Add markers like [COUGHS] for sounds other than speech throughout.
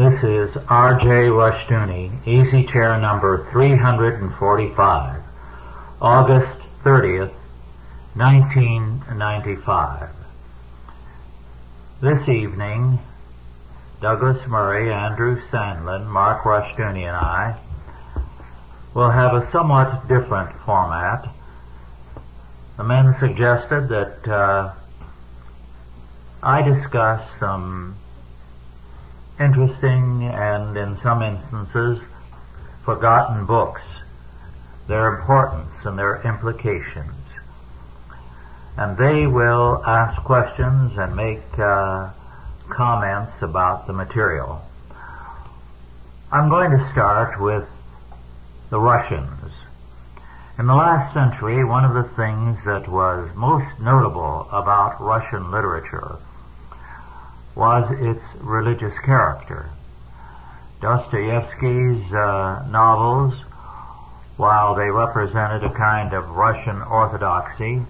This is R.J. Rushdoony, easy chair number 345, August 30th, 1995. This evening, Douglas Murray, Andrew Sandlin, Mark Rushdoony, and I will have a somewhat different format. The men suggested that uh, I discuss some interesting and in some instances forgotten books, their importance and their implications. And they will ask questions and make uh, comments about the material. I'm going to start with the Russians. In the last century, one of the things that was most notable about Russian literature was its religious character. Dostoevsky's uh, novels, while they represented a kind of Russian orthodoxy,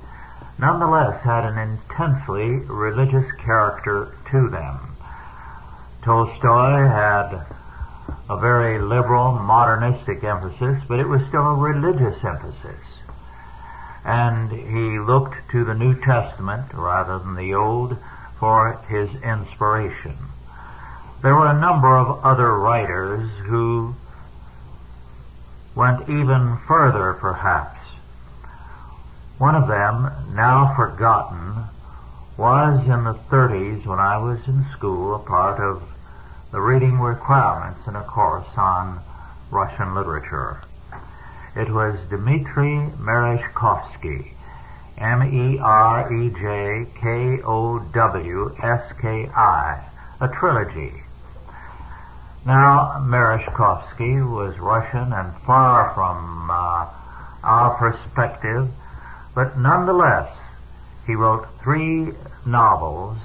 nonetheless had an intensely religious character to them. Tolstoy had a very liberal, modernistic emphasis, but it was still a religious emphasis. And he looked to the New Testament rather than the Old for his inspiration. There were a number of other writers who went even further perhaps. One of them, now forgotten, was in the 30s when I was in school a part of the reading requirements in a course on Russian literature. It was Dmitry Merezhkovsky, M-E-R-E-J-K-O-W-S-K-I, a trilogy. Now, Merezhkovsky was Russian and far from uh, our perspective, but nonetheless, he wrote three novels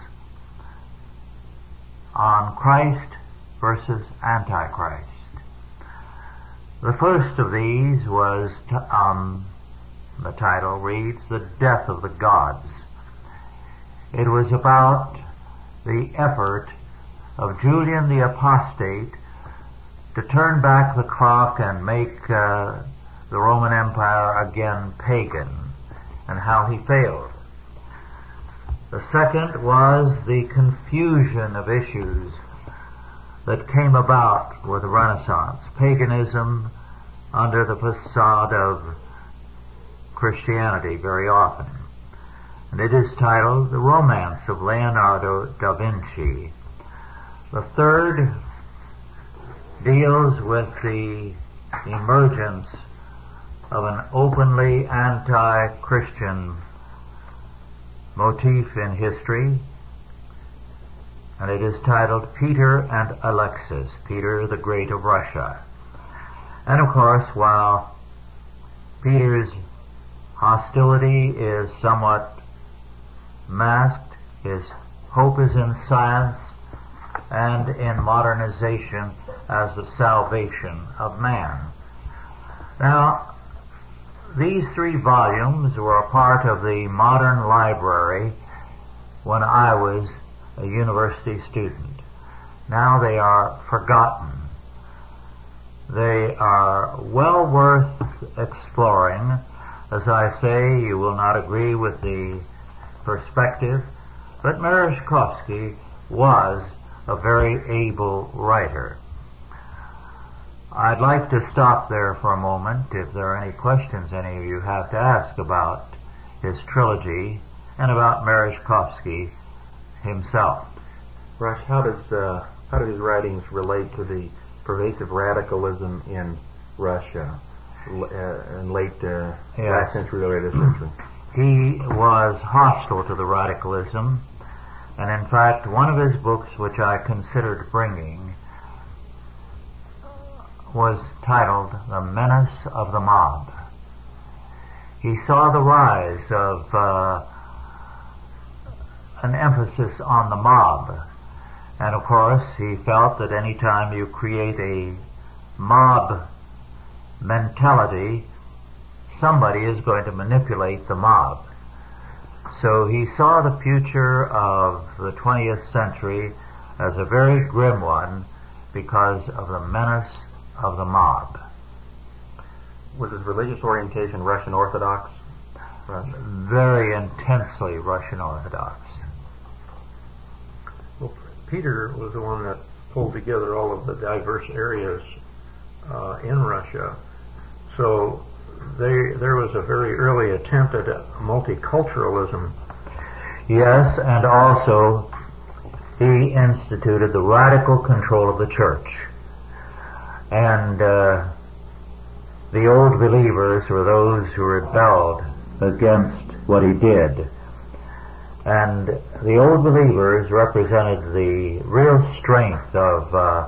on Christ versus Antichrist. The first of these was um, the title reads, The Death of the Gods. It was about the effort of Julian the Apostate to turn back the clock and make uh, the Roman Empire again pagan, and how he failed. The second was the confusion of issues that came about with the Renaissance, paganism under the facade of Christianity very often. And it is titled The Romance of Leonardo da Vinci. The third deals with the emergence of an openly anti-Christian motif in history, and it is titled Peter and Alexis, Peter the Great of Russia. And of course, while Peter's hostility is somewhat masked. His hope is in science and in modernization as the salvation of man. Now, these three volumes were a part of the modern library when I was a university student. Now they are forgotten. They are well worth exploring as I say, you will not agree with the perspective, but Merezhkovsky was a very able writer. I'd like to stop there for a moment if there are any questions any of you have to ask about his trilogy and about Merezhkovsky himself. Rush, how does uh, how do his writings relate to the pervasive radicalism in Russia? Uh, in late uh, yes. last century, early this century. He was hostile to the radicalism, and in fact, one of his books, which I considered bringing, was titled "The Menace of the Mob." He saw the rise of uh, an emphasis on the mob, and of course, he felt that any time you create a mob mentality, somebody is going to manipulate the mob. So he saw the future of the 20th century as a very grim one because of the menace of the mob. Was his religious orientation Russian Orthodox? Very intensely Russian Orthodox. Well, Peter was the one that pulled together all of the diverse areas uh, in Russia. So they, there was a very early attempt at multiculturalism. Yes, and also he instituted the radical control of the church. And uh, the old believers were those who rebelled against what he did. And the old believers represented the real strength of uh,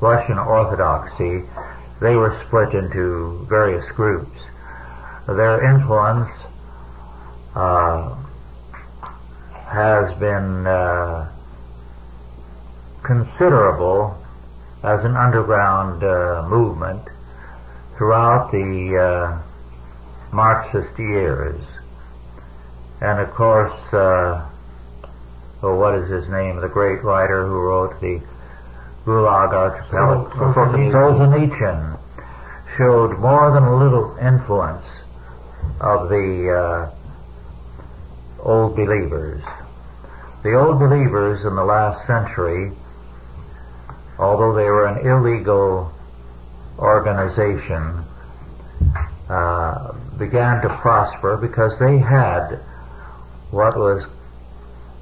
Russian Orthodoxy. They were split into various groups. Their influence uh, has been uh, considerable as an underground uh, movement throughout the uh, Marxist years. And of course, uh, oh, what is his name? The great writer who wrote the Gulag Archipelago, Solzhenitsyn, showed more than a little influence of the uh, old believers. The old believers in the last century although they were an illegal organization, uh, began to prosper because they had what was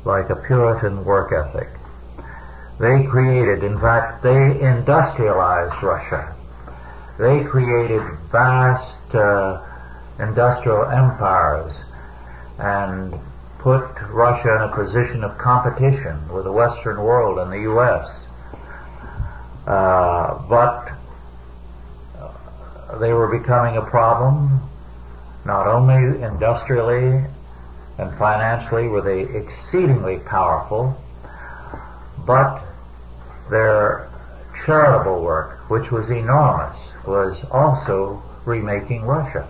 like a Puritan work ethic. They created, in fact, they industrialized Russia. They created vast uh, industrial empires and put Russia in a position of competition with the Western world and the U.S. Uh, but they were becoming a problem, not only industrially and financially were they exceedingly powerful, but their charitable work, which was enormous, was also remaking Russia.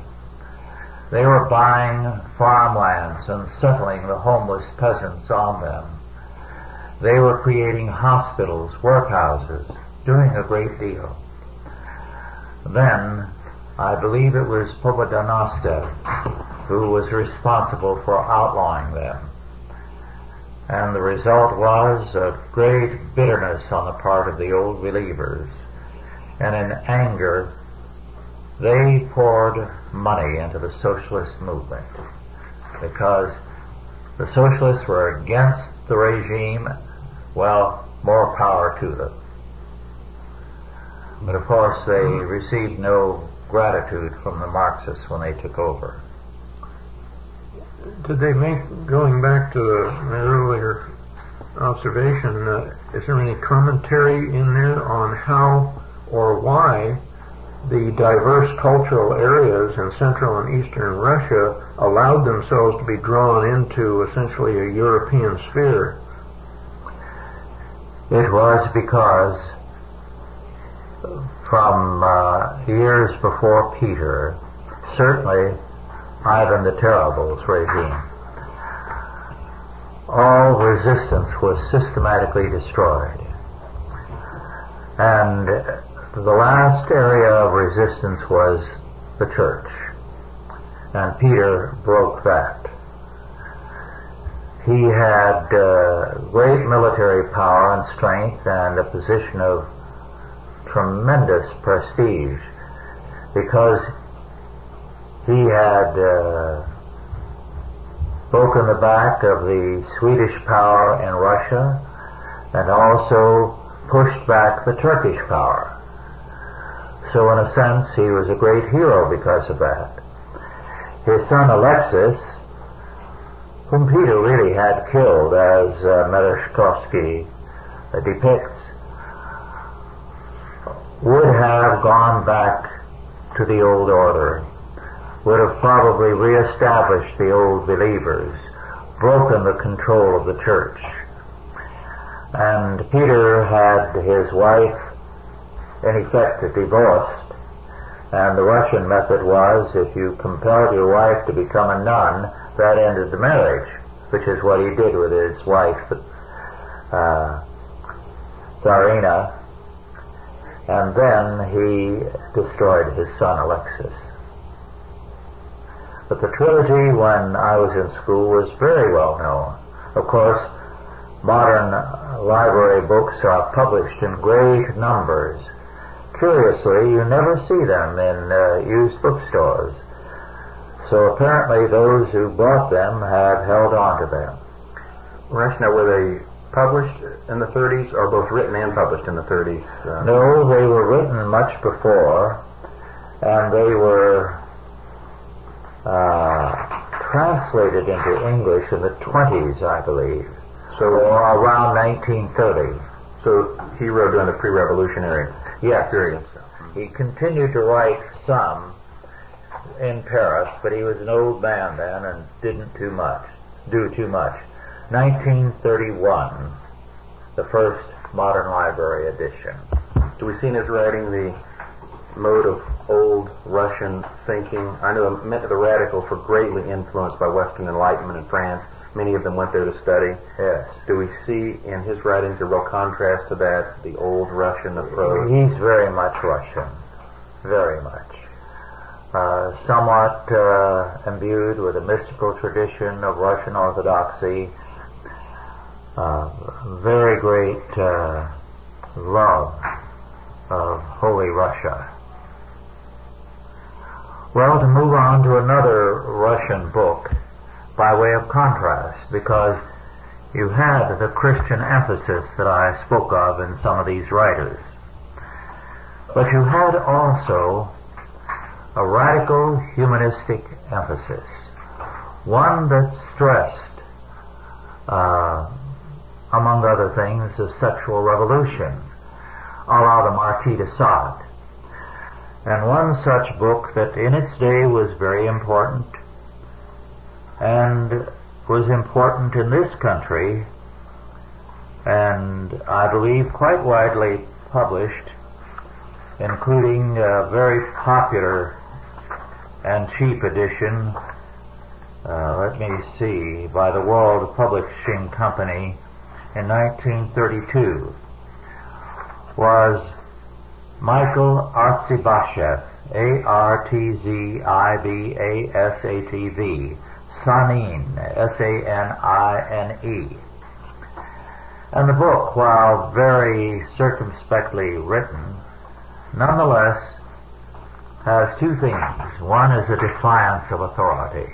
They were buying farmlands and settling the homeless peasants on them. They were creating hospitals, workhouses, doing a great deal. Then, I believe it was Pobedonostsev who was responsible for outlawing them. And the result was a great bitterness on the part of the old believers. And in anger, they poured money into the socialist movement because the socialists were against the regime. Well, more power to them. But of course, they received no gratitude from the Marxists when they took over. Did they make, going back to the, earlier observation, uh, is there any commentary in there on how or why the diverse cultural areas in Central and Eastern Russia allowed themselves to be drawn into essentially a European sphere? It was because from uh, years before Peter, certainly Ivan the Terrible's regime, all resistance was systematically destroyed. And the last area of resistance was the church. And Peter broke that. He had uh, great military power and strength and a position of tremendous prestige because he had uh, broken the back of the Swedish power in Russia and also pushed back the Turkish power. So in a sense, he was a great hero because of that. His son Alexis, whom Peter really had killed as uh, Merezhkovsky uh, depicts, would have gone back to the old order, would have probably reestablished the old believers, broken the control of the church. And Peter had his wife, in effect, divorced, and the Russian method was if you compelled your wife to become a nun, that ended the marriage, which is what he did with his wife, uh, Tsarina, and then he destroyed his son Alexis. But the trilogy, when I was in school, was very well known. Of course, modern library books are published in great numbers. Curiously, you never see them in uh, used bookstores. So apparently those who bought them have held on to them. Now, were they published in the 30s or both written and published in the 30s? Uh, no, they were written much before and they were uh, translated into English in the 20s, I believe. So around 1930. So he wrote during the pre-revolutionary yes. period. He continued to write some in Paris, but he was an old man then and didn't too much, do too much. 1931, the first modern library edition. Do we see in his writing the mode of old Russian thinking? I know the radicals were greatly influenced by Western Enlightenment in France. Many of them went there to study. Yes. Do we see in his writings a real contrast to that, the old Russian approach? He's very much Russian. Very much. Uh, somewhat uh, imbued with a mystical tradition of Russian Orthodoxy, uh, very great uh, love of Holy Russia. Well, to move on to another Russian book by way of contrast, because you had the Christian emphasis that I spoke of in some of these writers. But you had also a radical humanistic emphasis, one that stressed, uh, among other things, the sexual revolution, a la the Marquis de Sade. And one such book that in its day was very important and was important in this country and I believe quite widely published, including a very popular and cheap edition, uh, let me see, by the World Publishing Company in 1932 was Michael A-R-T-Z-I-B-A-S-H-E-V, Sanin, S-A-N-I-N-E. And the book, while very circumspectly written, nonetheless has two things. One is a defiance of authority.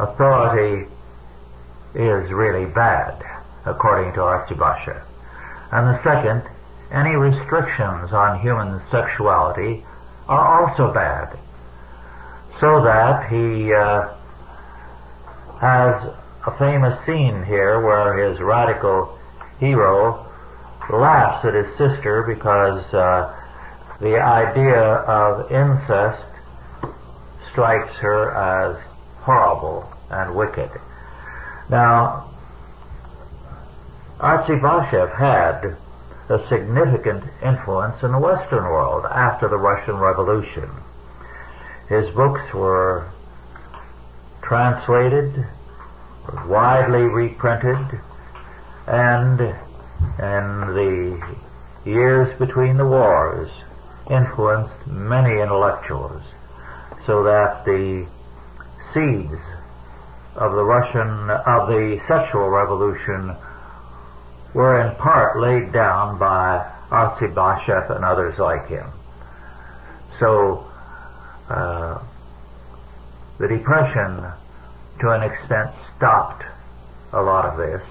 Authority is really bad, according to Artzybashev. And the second, any restrictions on human sexuality are also bad. So that he uh, has a famous scene here where his radical hero laughs at his sister because uh, the idea of incest strikes her as horrible and wicked. Now, Artzybashev had a significant influence in the Western world after the Russian Revolution. His books were translated, widely reprinted, and in the years between the wars, influenced many intellectuals so that the seeds of the Russian, of the sexual revolution were in part laid down by Artzybashev and others like him. So, uh, the Depression, to an extent, stopped a lot of this,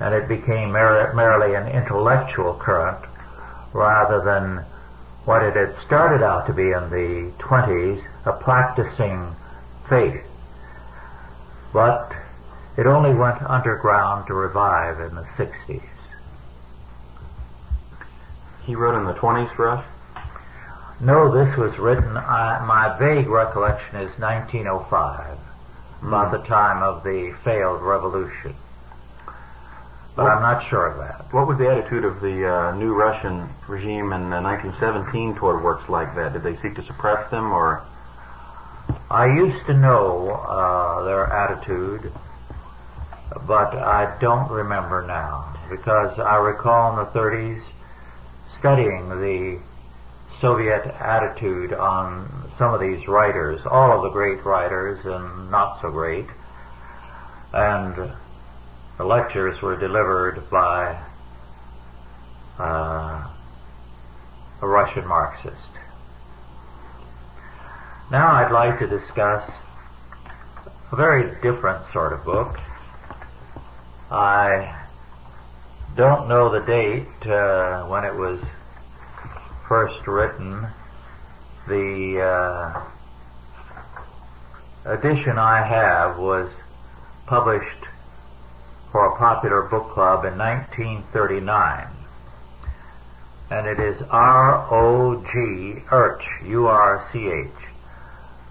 and it became mer- merely an intellectual current rather than what it had started out to be in the 20s, a practicing faith. But it only went underground to revive in the 60s. He wrote in the 20s for us? No, this was written, uh, my vague recollection is 1905, mm. about the time of the failed revolution but I'm not sure of that. What was the attitude of the uh, new Russian regime in uh, 1917 toward works like that? Did they seek to suppress them, or? I used to know uh, their attitude, but I don't remember now because I recall in the 30s studying the Soviet attitude on some of these writers, all of the great writers and not so great, and the lectures were delivered by uh, a Russian Marxist. Now I'd like to discuss a very different sort of book. I don't know the date uh, when it was first written. The uh, edition I have was published for a popular book club in 1939. And it is R.O.G. Urch, U-R-C-H,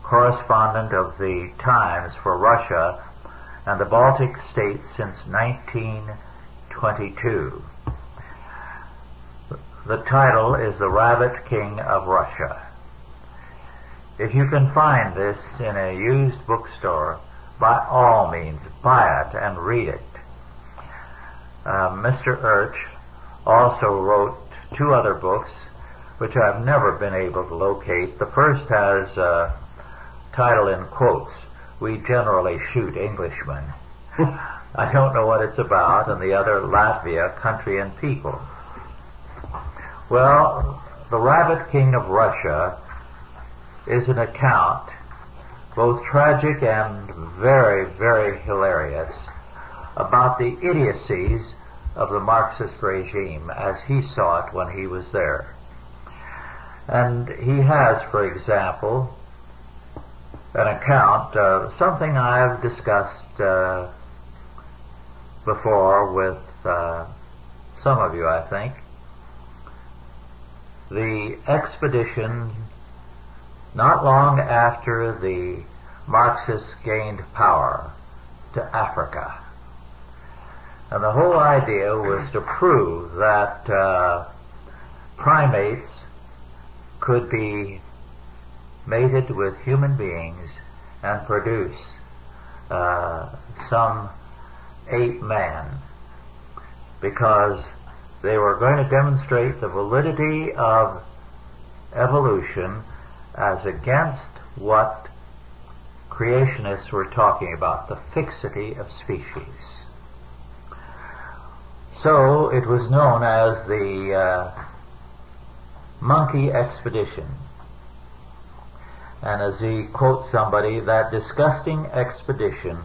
correspondent of the Times for Russia and the Baltic states since 1922. The title is The Rabbit King of Russia. If you can find this in a used bookstore, by all means buy it and read it. Uh, Mr. Urch also wrote two other books which I've never been able to locate. The first has a title in quotes, We Generally Shoot Englishmen. I don't know what it's about, and the other Latvia, Country and People. Well, the Rabbit King of Russia is an account, both tragic and very, very hilarious, about the idiocies of the Marxist regime as he saw it when he was there. And he has, for example, an account of something I've discussed uh, before with uh, some of you, I think. The expedition not long after the Marxists gained power to Africa. And the whole idea was to prove that uh, primates could be mated with human beings and produce uh, some ape man because they were going to demonstrate the validity of evolution as against what creationists were talking about, the fixity of species. So it was known as the uh, monkey expedition. And as he quotes somebody, that disgusting expedition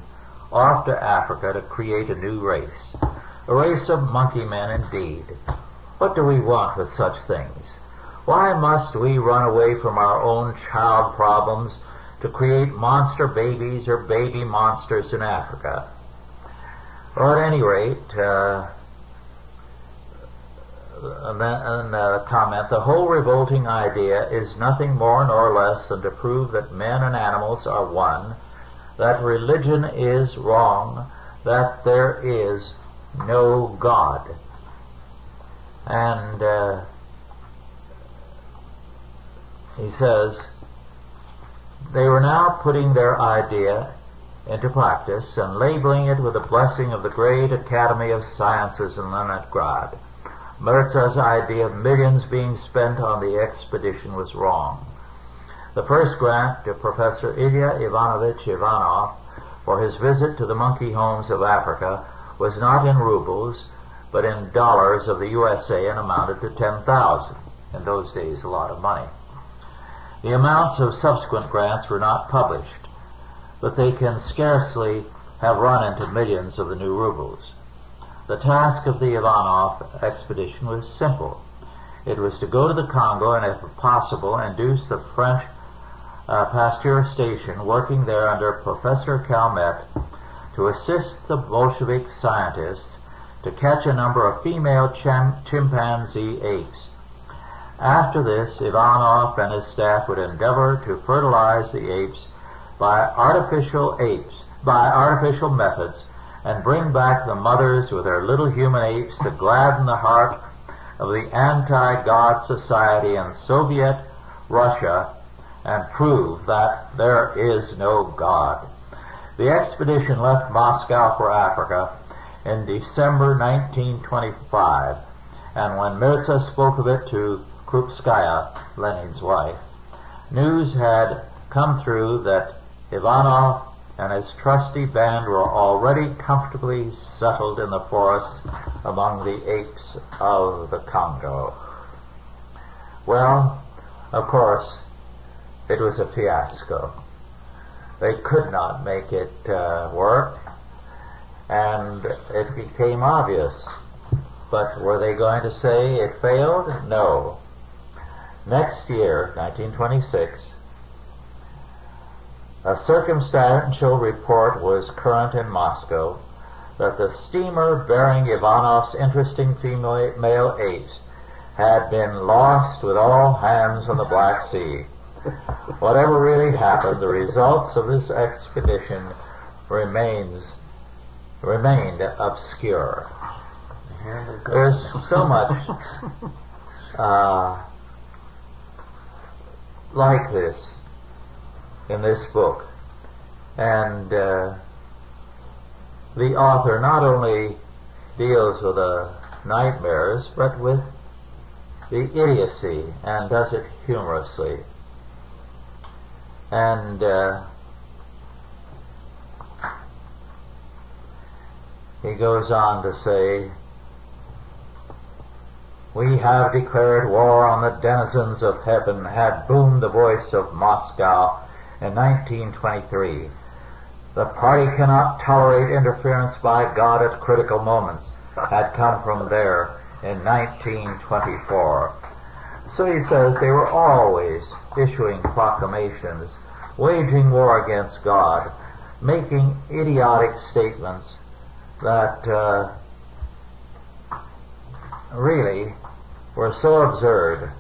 off to Africa to create a new race. A race of monkey men indeed. What do we want with such things? Why must we run away from our own child problems to create monster babies or baby monsters in Africa? Or at any rate, uh, uh, comment, the whole revolting idea is nothing more nor less than to prove that men and animals are one, that religion is wrong, that there is no God. And uh, he says, they were now putting their idea into practice and labeling it with the blessing of the great Academy of Sciences in Leningrad. Mirza's idea of millions being spent on the expedition was wrong. The first grant to Professor Ilya Ivanovich Ivanov for his visit to the monkey homes of Africa was not in rubles, but in dollars of the USA and amounted to 10,000. In those days, a lot of money. The amounts of subsequent grants were not published, but they can scarcely have run into millions of the new rubles. The task of the Ivanov expedition was simple. It was to go to the Congo and, if possible, induce the French uh, Pasteur station working there under Professor Calmette to assist the Bolshevik scientists to catch a number of female chim- chimpanzee apes. After this, Ivanov and his staff would endeavor to fertilize the apes by artificial apes, by artificial methods and bring back the mothers with their little human apes to gladden the heart of the anti-God society in Soviet Russia and prove that there is no God. The expedition left Moscow for Africa in December 1925 And when Mirza spoke of it to Krupskaya, Lenin's wife, news had come through that Ivanov and his trusty band were already comfortably settled in the forests among the apes of the Congo. Well, of course, it was a fiasco. They could not make it uh, work, and it became obvious. But were they going to say it failed? No. Next year, 1926, a circumstantial report was current in Moscow that the steamer bearing Ivanov's interesting female apes had been lost with all hands on the Black Sea. Whatever really happened, the results of this expedition remains remained obscure. There's so much uh, like this in this book. And uh, the author not only deals with the nightmares, but with the idiocy and does it humorously. And uh, he goes on to say, we have declared war on the denizens of heaven, had boomed the voice of Moscow in 1923. The party cannot tolerate interference by God at critical moments had come from there in 1924. So he says they were always issuing proclamations, waging war against God, making idiotic statements that uh, really were so absurd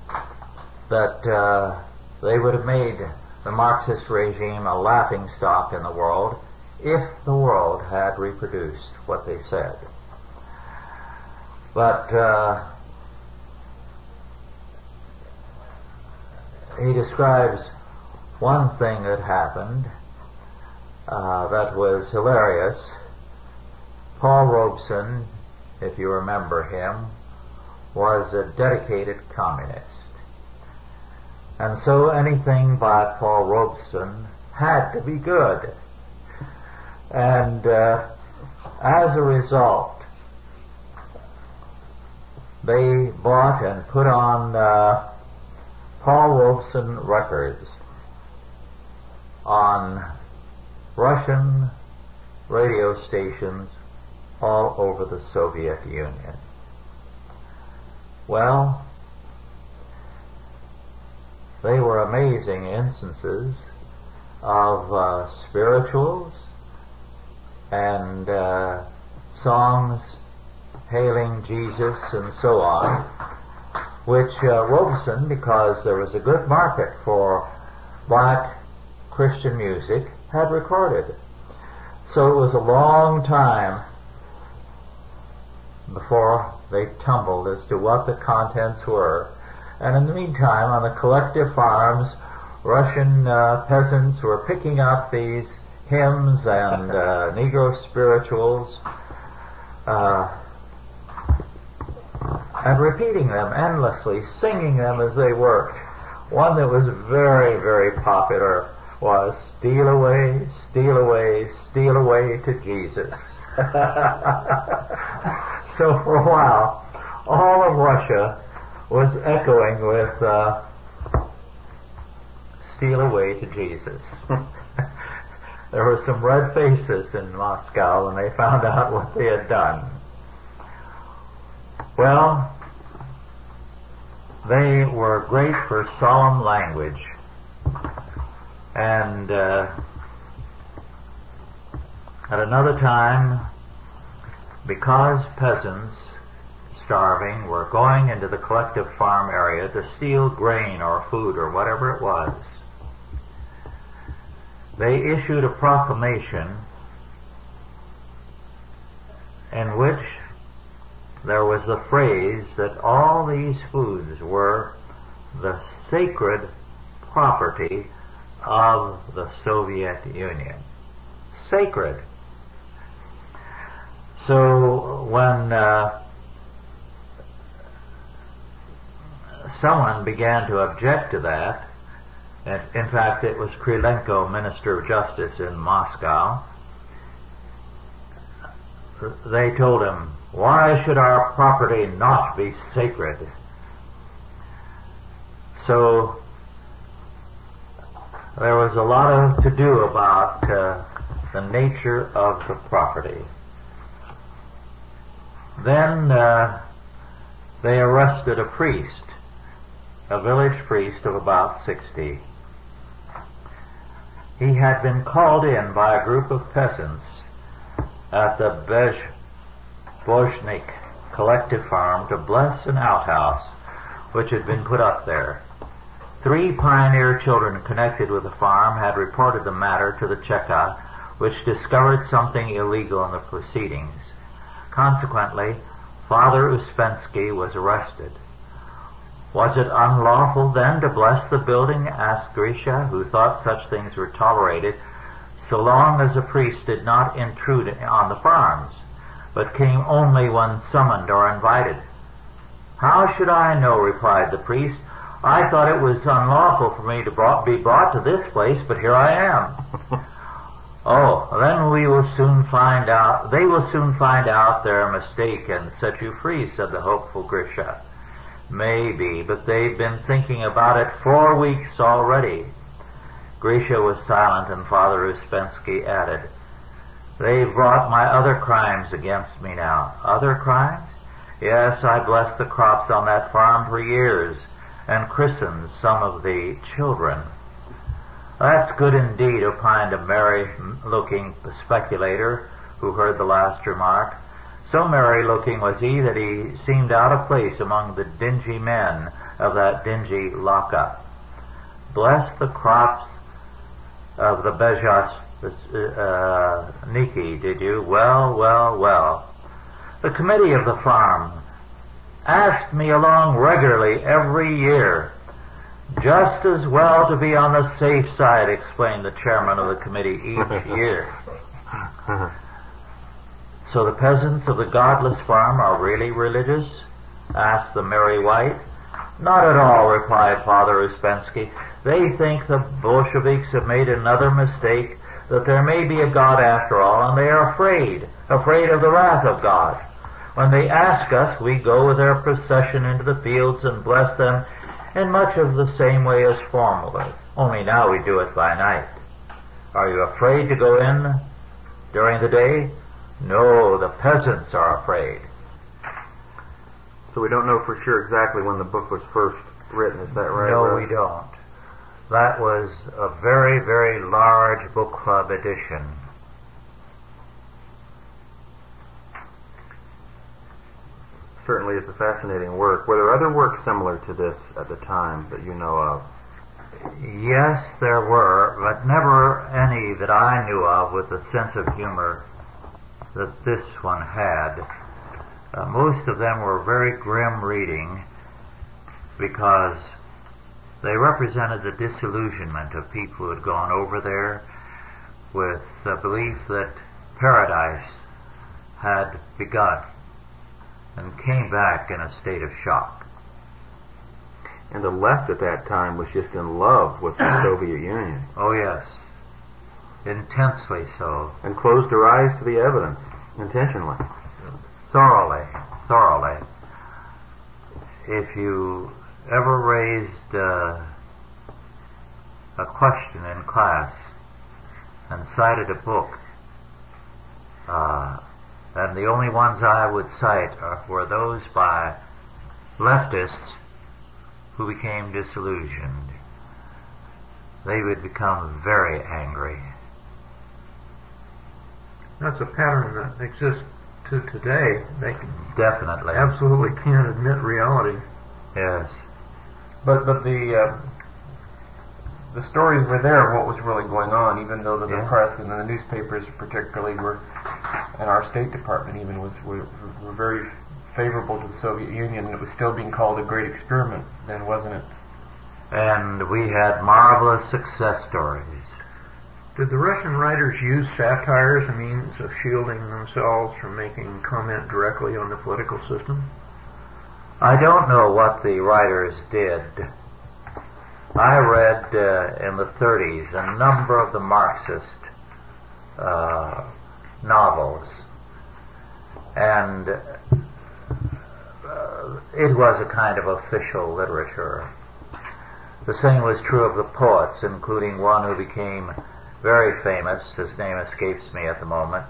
that uh, they would have made the Marxist regime a laughing stock in the world if the world had reproduced what they said. But uh, he describes one thing that happened uh, that was hilarious. Paul Robeson, if you remember him, was a dedicated communist. And so anything by Paul Robeson had to be good. And uh, as a result, they bought and put on uh, Paul Robeson records on Russian radio stations all over the Soviet Union. Well, they were amazing instances of uh, spirituals and uh, songs hailing Jesus and so on, which uh, Robeson, because there was a good market for black Christian music, had recorded. So it was a long time before they tumbled as to what the contents were. And in the meantime, on the collective farms, Russian uh, peasants were picking up these hymns and uh, [LAUGHS] Negro spirituals uh, and repeating them endlessly, singing them as they worked. One that was very, very popular was Steal Away, Steal Away, Steal Away to Jesus. [LAUGHS] [LAUGHS] so for a while, all of Russia was echoing with uh, steal away to Jesus. [LAUGHS] there were some red faces in Moscow when they found out what they had done. Well, they were great for solemn language. And uh, at another time, because peasants starving were going into the collective farm area to steal grain or food or whatever it was. They issued a proclamation in which there was the phrase that all these foods were the sacred property of the Soviet Union. Sacred. So when uh, someone began to object to that. In fact, it was Krylenko, Minister of Justice in Moscow. They told him, why should our property not be sacred? So there was a lot of to do about uh, the nature of the property. Then uh, they arrested a priest, a village priest of about 60. He had been called in by a group of peasants at the Bezbozhnik collective farm to bless an outhouse which had been put up there. Three pioneer children connected with the farm had reported the matter to the Cheka, which discovered something illegal in the proceedings. Consequently, Father Uspensky was arrested. Was it unlawful then to bless the building? asked Grisha, who thought such things were tolerated so long as a priest did not intrude on the farms, but came only when summoned or invited. How should I know, replied the priest. I thought it was unlawful for me to brought, be brought to this place, but here I am. [LAUGHS] Oh, then we will soon find out, they will soon find out their mistake and set you free, said the hopeful Grisha. Maybe, but they've been thinking about it four weeks already. Grisha was silent and Father Uspensky added, They've brought my other crimes against me now. Other crimes? Yes, I blessed the crops on that farm for years and christened some of the children. That's good indeed, opined a merry-looking speculator who heard the last remark. So merry-looking was he that he seemed out of place among the dingy men of that dingy lockup. Bless the crops of the Bejas uh, Niki, did you? Well, well, well. The committee of the farm asked me along regularly every year just as well to be on the safe side, explained the chairman of the committee each [LAUGHS] year. [LAUGHS] so the peasants of the godless farm are really religious? asked the merry wight. Not at all, replied Father Uspensky. They think the Bolsheviks have made another mistake, that there may be a God after all, and they are afraid, afraid of the wrath of God. When they ask us, we go with their procession into the fields and bless them in much of the same way as formerly, only now we do it by night. Are you afraid to go in during the day? No, the peasants are afraid. So we don't know for sure exactly when the book was first written, is that right? No, we don't. That was a very, very large book club edition. certainly it's a fascinating work. Were there other works similar to this at the time that you know of? Yes, there were, but never any that I knew of with the sense of humor that this one had. Uh, most of them were very grim reading because they represented the disillusionment of people who had gone over there with the belief that paradise had begun and came back in a state of shock. And the left at that time was just in love with the [COUGHS] Soviet Union. Oh yes. Intensely so. And closed her eyes to the evidence, intentionally. Thoroughly. Thoroughly. If you ever raised uh, a question in class and cited a book, uh, and the only ones I would cite are, were those by leftists who became disillusioned. They would become very angry. That's a pattern that exists to today. They definitely absolutely can't admit reality. Yes. But but the uh, the stories were there of what was really going on, even though the, yeah. the press and the newspapers, particularly, were, and our State Department even was were, were very favorable to the Soviet Union, and it was still being called a great experiment then, wasn't it? And we had marvelous success stories. Did the Russian writers use satire as a means of shielding themselves from making comment directly on the political system? I don't know what the writers did. I read uh, in the 30s a number of the Marxist uh, novels, and uh, it was a kind of official literature. The same was true of the poets, including one who became very famous. His name escapes me at the moment.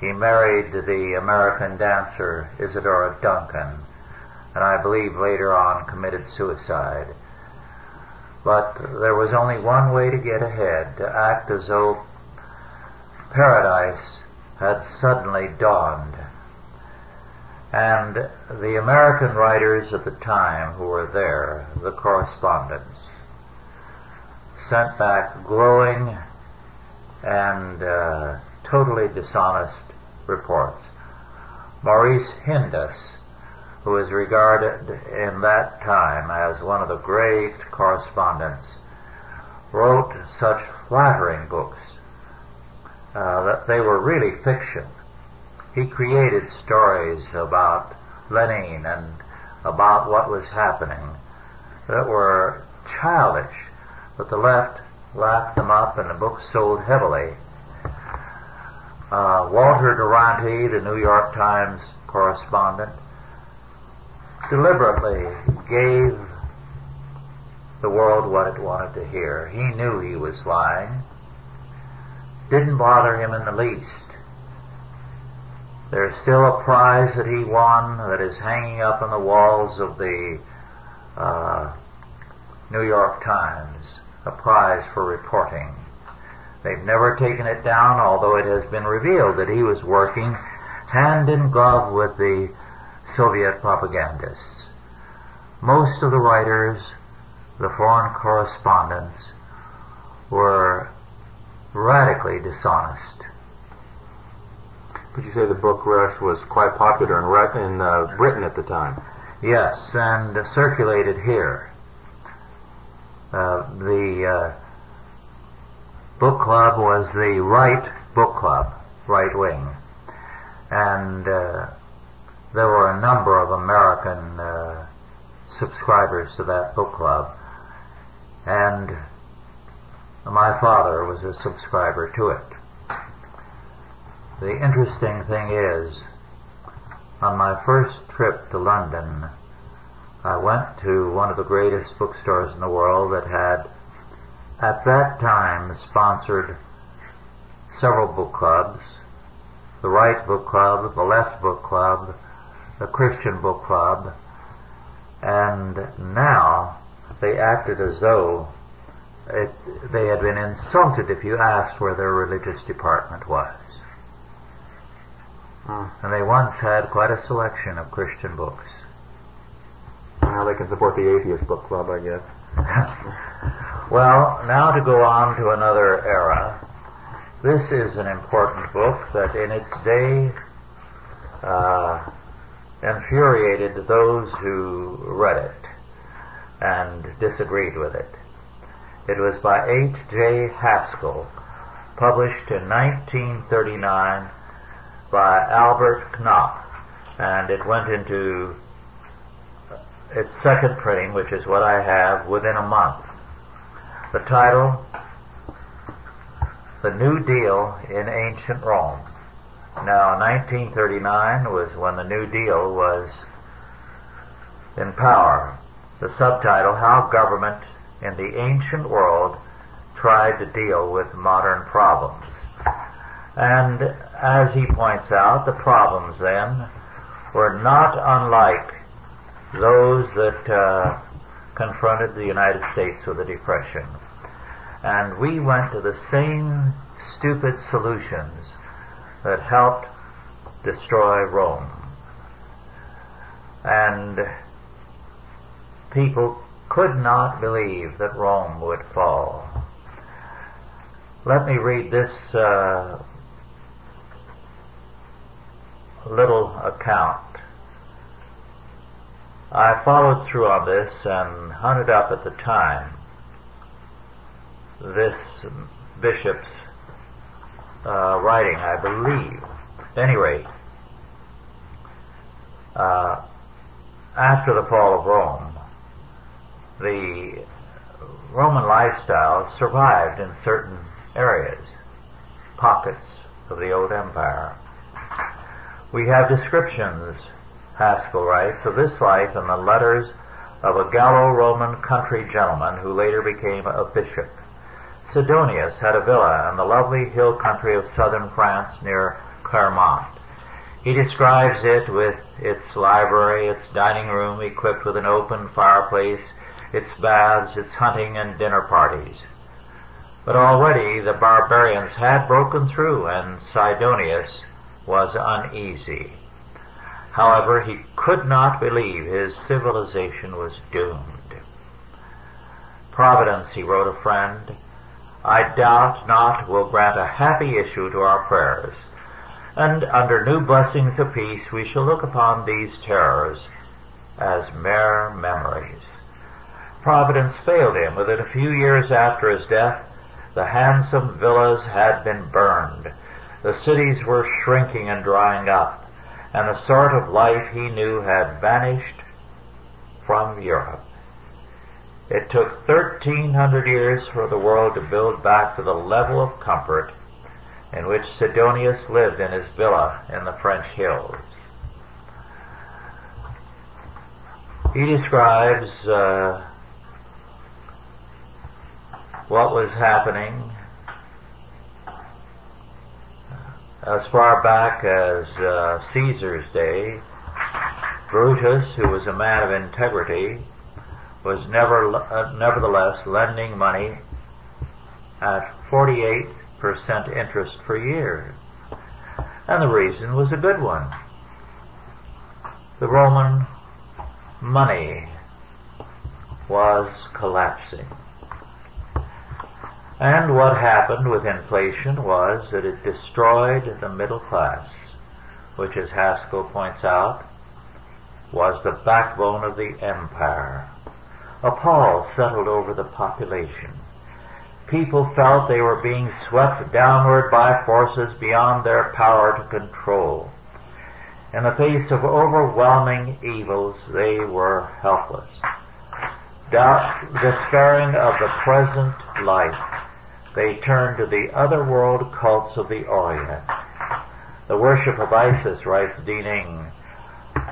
He married the American dancer Isadora Duncan, and I believe later on committed suicide. But there was only one way to get ahead, to act as though paradise had suddenly dawned. And the American writers at the time who were there, the correspondents, sent back glowing and uh, totally dishonest reports. Maurice Hindus, who is regarded in that time as one of the great correspondents, wrote such flattering books uh, that they were really fiction. He created stories about Lenin and about what was happening that were childish, but the left laughed them up and the book sold heavily. Uh, Walter Duranty, the New York Times correspondent, deliberately gave the world what it wanted to hear. He knew he was lying. Didn't bother him in the least. There's still a prize that he won that is hanging up on the walls of the uh, New York Times, a prize for reporting. They've never taken it down, although it has been revealed that he was working hand in glove with the Soviet propagandists. Most of the writers, the foreign correspondents, were radically dishonest. But you say the book Rush was quite popular in, in uh, Britain at the time. Yes, and uh, circulated here. Uh, the uh, book club was the right book club, right wing, and uh, there were a number of American uh, subscribers to that book club, and my father was a subscriber to it. The interesting thing is, on my first trip to London, I went to one of the greatest bookstores in the world that had, at that time, sponsored several book clubs, the Right Book Club, the Left Book Club, the Christian Book Club, and now they acted as though it, they had been insulted if you asked where their religious department was. Hmm. And they once had quite a selection of Christian books. Now they can support the atheist book club, I guess. [LAUGHS] well, now to go on to another era. This is an important book that in its day uh, infuriated those who read it and disagreed with it. It was by H. J. Haskell, published in 1939 by Albert Knopf, and it went into its second printing, which is what I have, within a month. The title, The New Deal in Ancient Rome. Now, 1939 was when the New Deal was in power. The subtitle, How Government in the Ancient World Tried to Deal with Modern Problems. And as he points out, the problems then were not unlike those that uh, confronted the United States with the Depression. And we went to the same stupid solutions that helped destroy Rome. And people could not believe that Rome would fall. Let me read this uh, little account. I followed through on this and hunted up at the time this bishop's uh, writing, I believe. Anyway, uh, after the fall of Rome, the Roman lifestyle survived in certain areas, pockets of the old empire. We have descriptions, Haskell writes, of this life in the letters of a Gallo-Roman country gentleman who later became a bishop. Sidonius had a villa in the lovely hill country of southern France near Clermont. He describes it with its library, its dining room equipped with an open fireplace, its baths, its hunting and dinner parties. But already the barbarians had broken through and Sidonius was uneasy. However, he could not believe his civilization was doomed. Providence, he wrote a friend, I doubt not will grant a happy issue to our prayers, and under new blessings of peace we shall look upon these terrors as mere memories. Providence failed him within a few years after his death. The handsome villas had been burned. The cities were shrinking and drying up, and the sort of life he knew had vanished from Europe. It took 1300 years for the world to build back to the level of comfort in which Sidonius lived in his villa in the French hills. He describes uh, what was happening as far back as uh, Caesar's day. Brutus, who was a man of integrity, was never, uh, nevertheless lending money at 48% interest per year. And the reason was a good one. The Roman money was collapsing. And what happened with inflation was that it destroyed the middle class, which as Haskell points out, was the backbone of the empire. A pall settled over the population. People felt they were being swept downward by forces beyond their power to control. In the face of overwhelming evils, they were helpless. Doubt, despairing of the present life, they turned to the otherworld cults of the Orient. The worship of Isis, writes Dinning,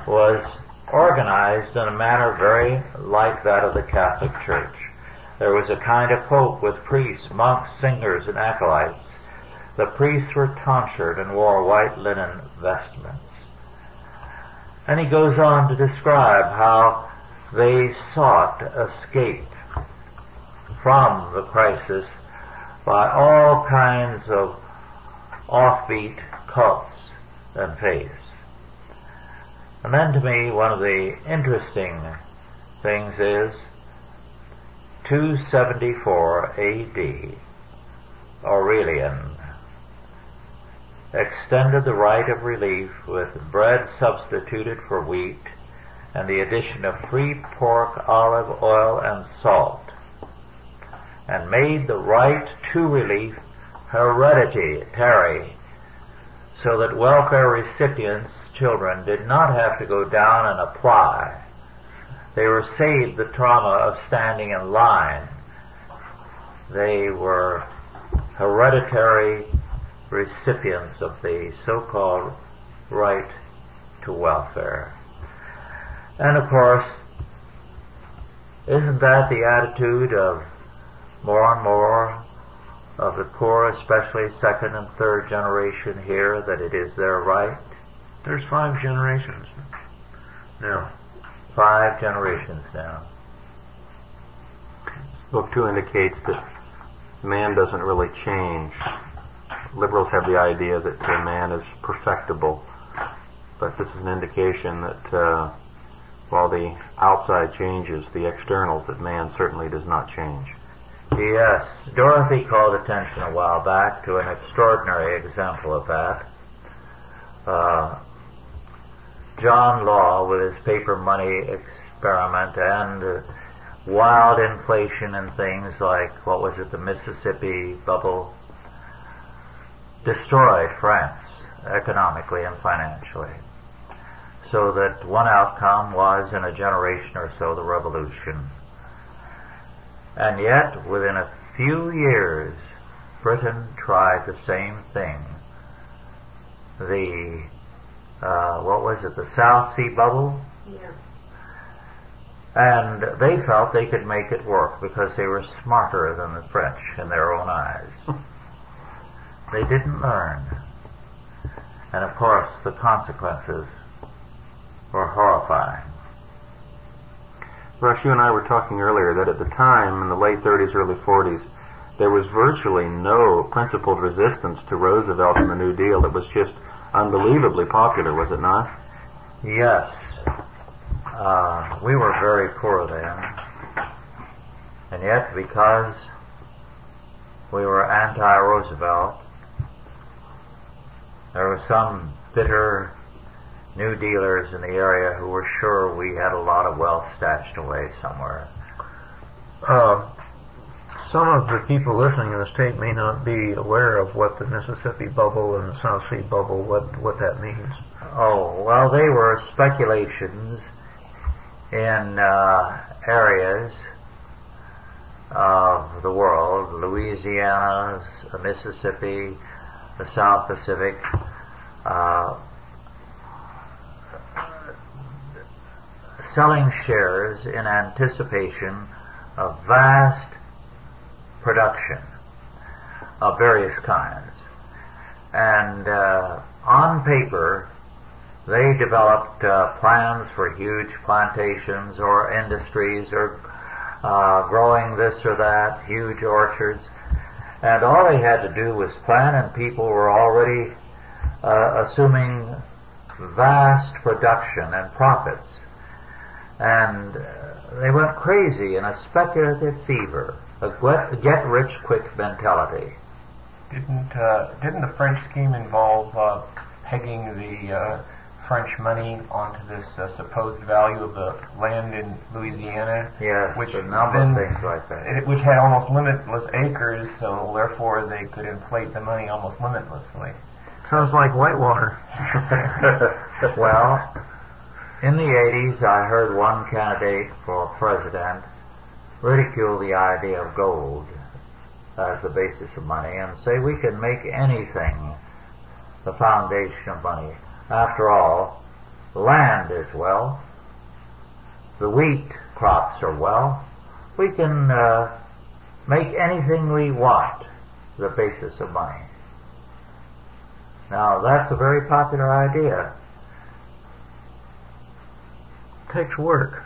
was organized in a manner very like that of the Catholic Church. There was a kind of pope with priests, monks, singers, and acolytes. The priests were tonsured and wore white linen vestments. And he goes on to describe how they sought escape from the crisis by all kinds of offbeat cults and faiths. And then to me, one of the interesting things is 274 AD, Aurelian extended the right of relief with bread substituted for wheat and the addition of free pork, olive oil, and salt and made the right to relief hereditary so that welfare recipients' children did not have to go down and apply. They were saved the trauma of standing in line. They were hereditary recipients of the so-called right to welfare. And of course, isn't that the attitude of more and more of the poor, especially second and third generation here, that it is their right? There's five generations now. Five generations now. Book two indicates that man doesn't really change. Liberals have the idea that man is perfectible, but this is an indication that uh, while the outside changes, the externals, that man certainly does not change. Yes, Dorothy called attention a while back to an extraordinary example of that. Uh, John Law, with his paper money experiment and uh, wild inflation and things like, what was it, the Mississippi bubble, destroyed France economically and financially. so that one outcome was in a generation or so the revolution. And yet, within a few years, Britain tried the same thing. The, uh, what was it, the South Sea bubble? Yeah. And they felt they could make it work because they were smarter than the French in their own eyes. [LAUGHS] they didn't learn. And of course, the consequences were horrifying. Rush, you and I were talking earlier that at the time, in the late 30s, early 40s, there was virtually no principled resistance to Roosevelt and the New Deal. It was just unbelievably popular, was it not? Yes. Uh, we were very poor then. And yet, because we were anti-Roosevelt, there was some bitter New Dealers in the area who were sure we had a lot of wealth stashed away somewhere. Uh, some of the people listening in the state may not be aware of what the Mississippi bubble and the South Sea bubble, what, what that means. Oh, well, they were speculations in uh, areas of the world, Louisiana, Mississippi, the South Pacific, uh, selling shares in anticipation of vast production of various kinds. And uh, on paper, they developed uh, plans for huge plantations or industries or uh, growing this or that, huge orchards. And all they had to do was plan, and people were already uh, assuming vast production and profits. And uh, they went crazy in a speculative fever, a get rich quick mentality. Didn't uh, didn't the French scheme involve uh, pegging the uh, French money onto this uh, supposed value of the land in Louisiana. Yes, which a number then, of things like that. It, which had almost limitless acres, so therefore they could inflate the money almost limitlessly. Sounds like Whitewater. [LAUGHS] well, in the 80s, I heard one candidate for president ridicule the idea of gold as the basis of money and say we can make anything the foundation of money. After all, land is wealth. The wheat crops are wealth. We can uh, make anything we want the basis of money. Now, that's a very popular idea. Takes work.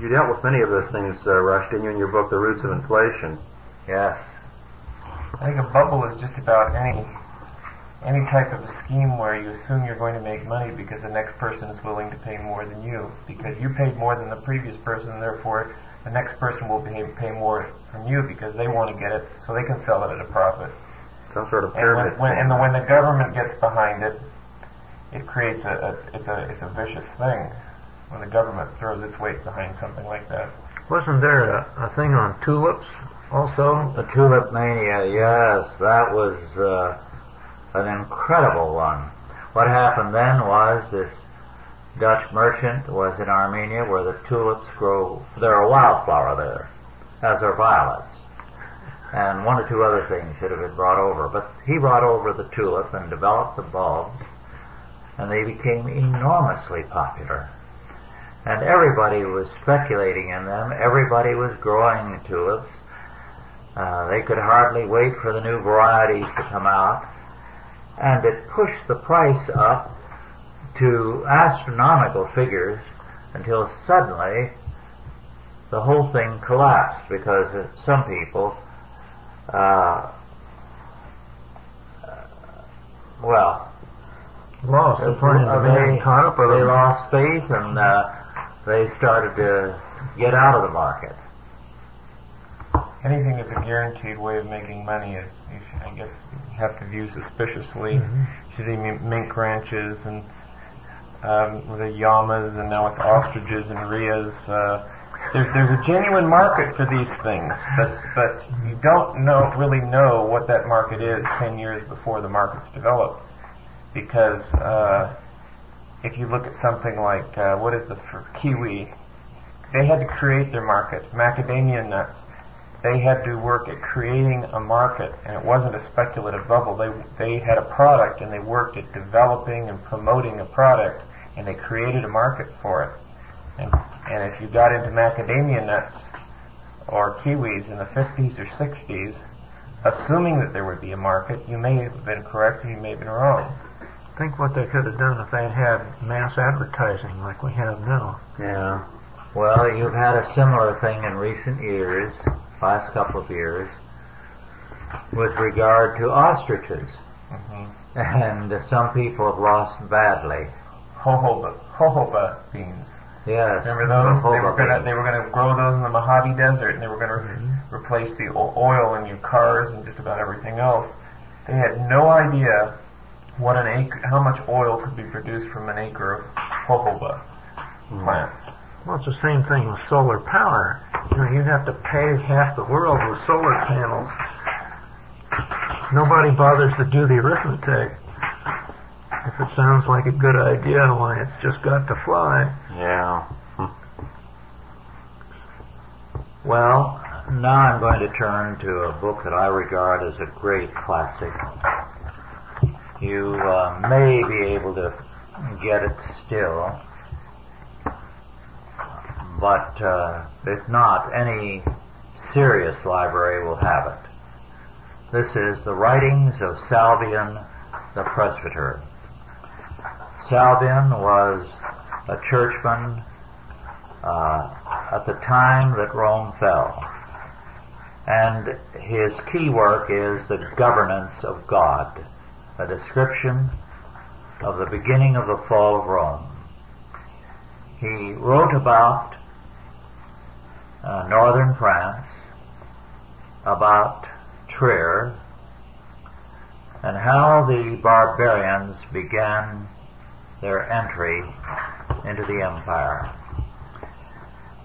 You dealt with many of those things, uh, Rush, didn't you, in your book, The Roots of Inflation? Yes. I think a bubble is just about any any type of a scheme where you assume you're going to make money because the next person is willing to pay more than you because you paid more than the previous person therefore the next person will pay, pay more from you because they want to get it so they can sell it at a profit some sort of pyramid and when, when, and the, when the government gets behind it it creates a, a it's a it's a vicious thing when the government throws its weight behind something like that wasn't there a, a thing on tulips also the tulip mania yes that was uh, an incredible one. What happened then was this Dutch merchant was in Armenia where the tulips grow, they're a wildflower there, as are violets. And one or two other things should have been brought over. But he brought over the tulip and developed the bulbs, and they became enormously popular. And everybody was speculating in them. Everybody was growing tulips. Uh, they could hardly wait for the new varieties to come out and it pushed the price up to astronomical figures until suddenly the whole thing collapsed because some people, uh, well, lost. Uh, they, caught up they lost faith and uh, they started to get out of the market. Anything that's a guaranteed way of making money is, I guess, you have to view suspiciously. Mm-hmm. You see the mink ranches and um, the llamas, and now it's ostriches and rheas. Uh, there's there's a genuine market for these things, but but you don't know really know what that market is ten years before the market's developed, because uh, if you look at something like uh, what is the kiwi, they had to create their market. Macadamia nuts, they had to work at creating a market, and it wasn't a speculative bubble. They they had a product, and they worked at developing and promoting a product, and they created a market for it. And and if you got into macadamia nuts or kiwis in the 50s or 60s, assuming that there would be a market, you may have been correct, or you may have been wrong. Think what they could have done if they had mass advertising like we have now. Yeah. Well, you've had a similar thing in recent years last couple of years with regard to ostriches. Mm-hmm. And some people have lost badly. Jojoba, jojoba beans. Yes. Remember those? They were gonna they were gonna grow those in the Mojave Desert, and they were gonna mm-hmm. replace the oil in your cars and just about everything else. They had no idea what an acre, how much oil could be produced from an acre of jojoba mm-hmm. plants. Well, it's the same thing with solar power. You know, you'd have to pay half the world with solar panels. Nobody bothers to do the arithmetic. If it sounds like a good idea, why, it's just got to fly. Yeah. Well, now I'm going to turn to a book that I regard as a great classic. You uh, may be able to get it still but uh, if not, any serious library will have it. This is the writings of Salvian the Presbyter. Salvian was a churchman uh, at the time that Rome fell. And his key work is the governance of God, a description of the beginning of the fall of Rome. He wrote about uh, northern France, about Trier, and how the barbarians began their entry into the empire.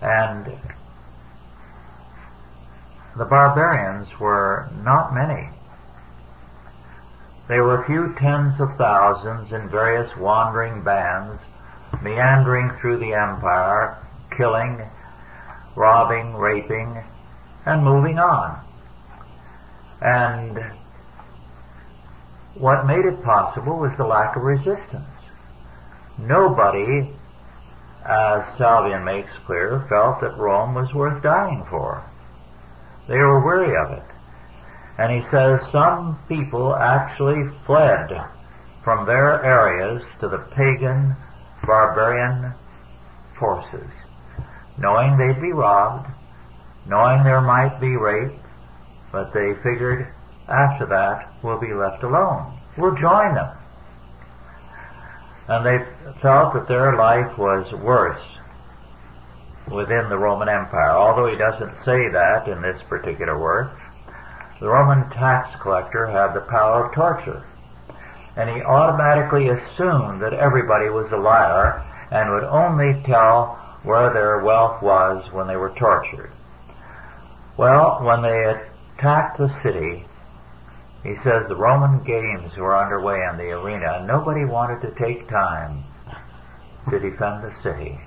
And the barbarians were not many. They were a few tens of thousands in various wandering bands, meandering through the empire, killing robbing, raping, and moving on. And what made it possible was the lack of resistance. Nobody, as Salvian makes clear, felt that Rome was worth dying for. They were weary of it. And he says some people actually fled from their areas to the pagan, barbarian forces knowing they'd be robbed, knowing there might be rape, but they figured after that we'll be left alone. We'll join them. And they felt that their life was worse within the Roman Empire. Although he doesn't say that in this particular work, the Roman tax collector had the power of torture. And he automatically assumed that everybody was a liar and would only tell where their wealth was when they were tortured. Well, when they attacked the city, he says the Roman games were underway in the arena and nobody wanted to take time to defend the city.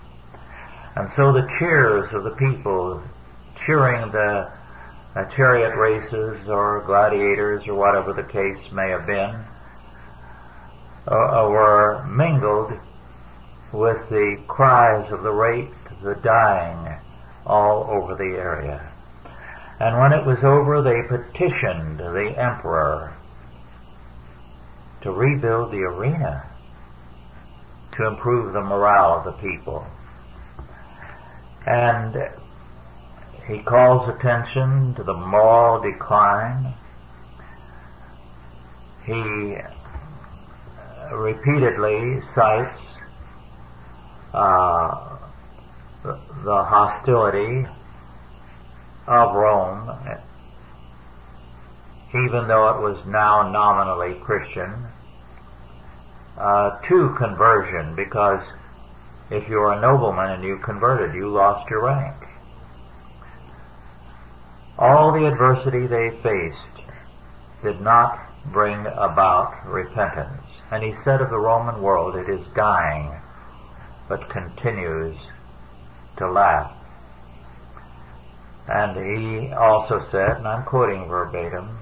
And so the cheers of the people cheering the uh, chariot races or gladiators or whatever the case may have been uh, uh were mingled with the cries of the raped, the dying, all over the area. And when it was over, they petitioned the emperor to rebuild the arena to improve the morale of the people. And he calls attention to the moral decline. He repeatedly cites uh, the hostility of Rome, even though it was now nominally Christian, uh, to conversion, because if you were a nobleman and you converted, you lost your rank. All the adversity they faced did not bring about repentance. And he said of the Roman world, it is dying, but continues to laugh. And he also said, and I'm quoting verbatim,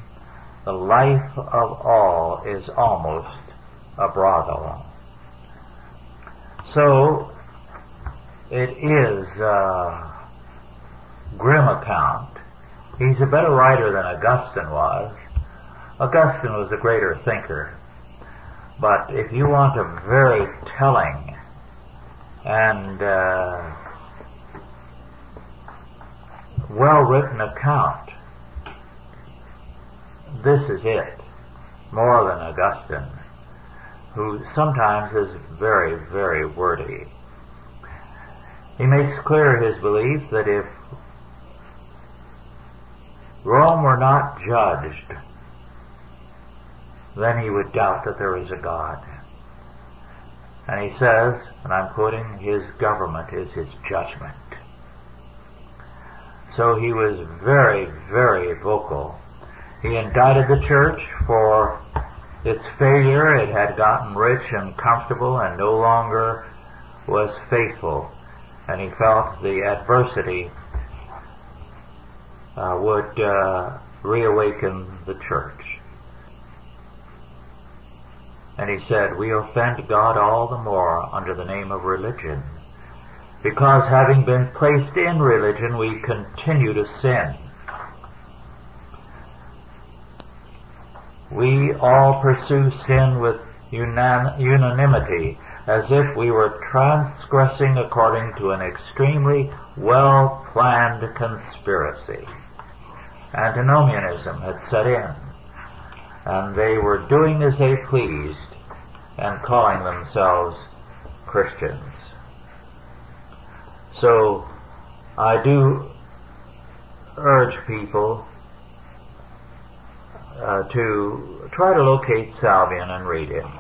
the life of all is almost a brothel. So, it is a grim account. He's a better writer than Augustine was. Augustine was a greater thinker. But if you want a very telling and uh, well written account, this is it, more than Augustine, who sometimes is very, very wordy. He makes clear his belief that if Rome were not judged, then he would doubt that there is a God. And he says, and I'm quoting, his government is his judgment. So he was very, very vocal. He indicted the church for its failure. It had gotten rich and comfortable and no longer was faithful. And he felt the adversity uh, would uh, reawaken the church. And he said, We offend God all the more under the name of religion, because having been placed in religion, we continue to sin. We all pursue sin with unan- unanimity, as if we were transgressing according to an extremely well-planned conspiracy. Antinomianism had set in, and they were doing as they pleased and calling themselves Christians. So I do urge people uh, to try to locate Salvian and read him.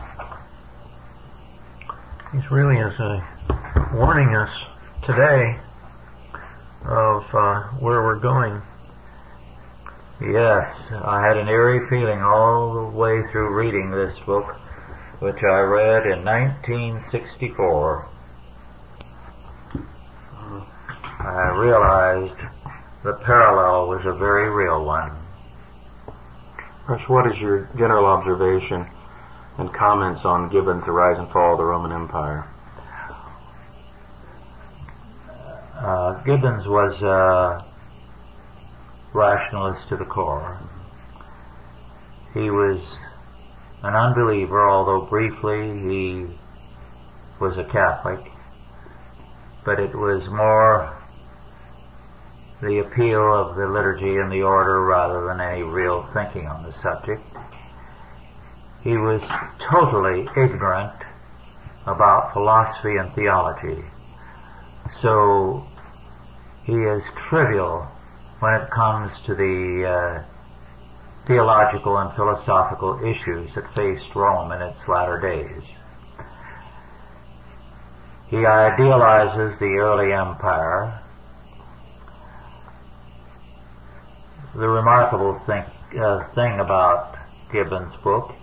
He's really is uh, warning us today of uh, where we're going. Yes, I had an eerie feeling all the way through reading this book which I read in 1964, I realized the parallel was a very real one. What is your general observation and comments on Gibbon's The Rise and Fall of the Roman Empire? Uh, Gibbons was a rationalist to the core. He was an unbeliever, although briefly he was a Catholic, but it was more the appeal of the liturgy and the order rather than any real thinking on the subject. He was totally ignorant about philosophy and theology. So he is trivial when it comes to the uh, theological and philosophical issues that faced Rome in its latter days. He idealizes the early empire. The remarkable thing, uh, thing about Gibbon's book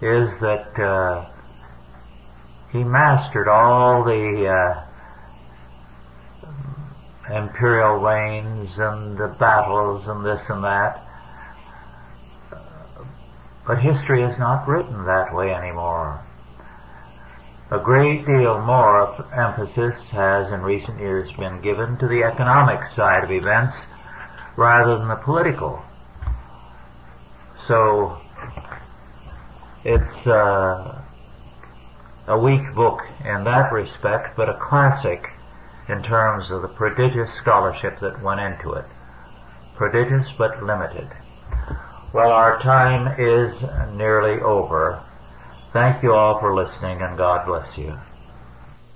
is that uh, he mastered all the uh, imperial reigns and the battles and this and that but history is not written that way anymore. A great deal more emphasis has in recent years been given to the economic side of events rather than the political. So it's uh, a weak book in that respect, but a classic in terms of the prodigious scholarship that went into it. Prodigious but limited. Well, our time is nearly over. Thank you all for listening and God bless you.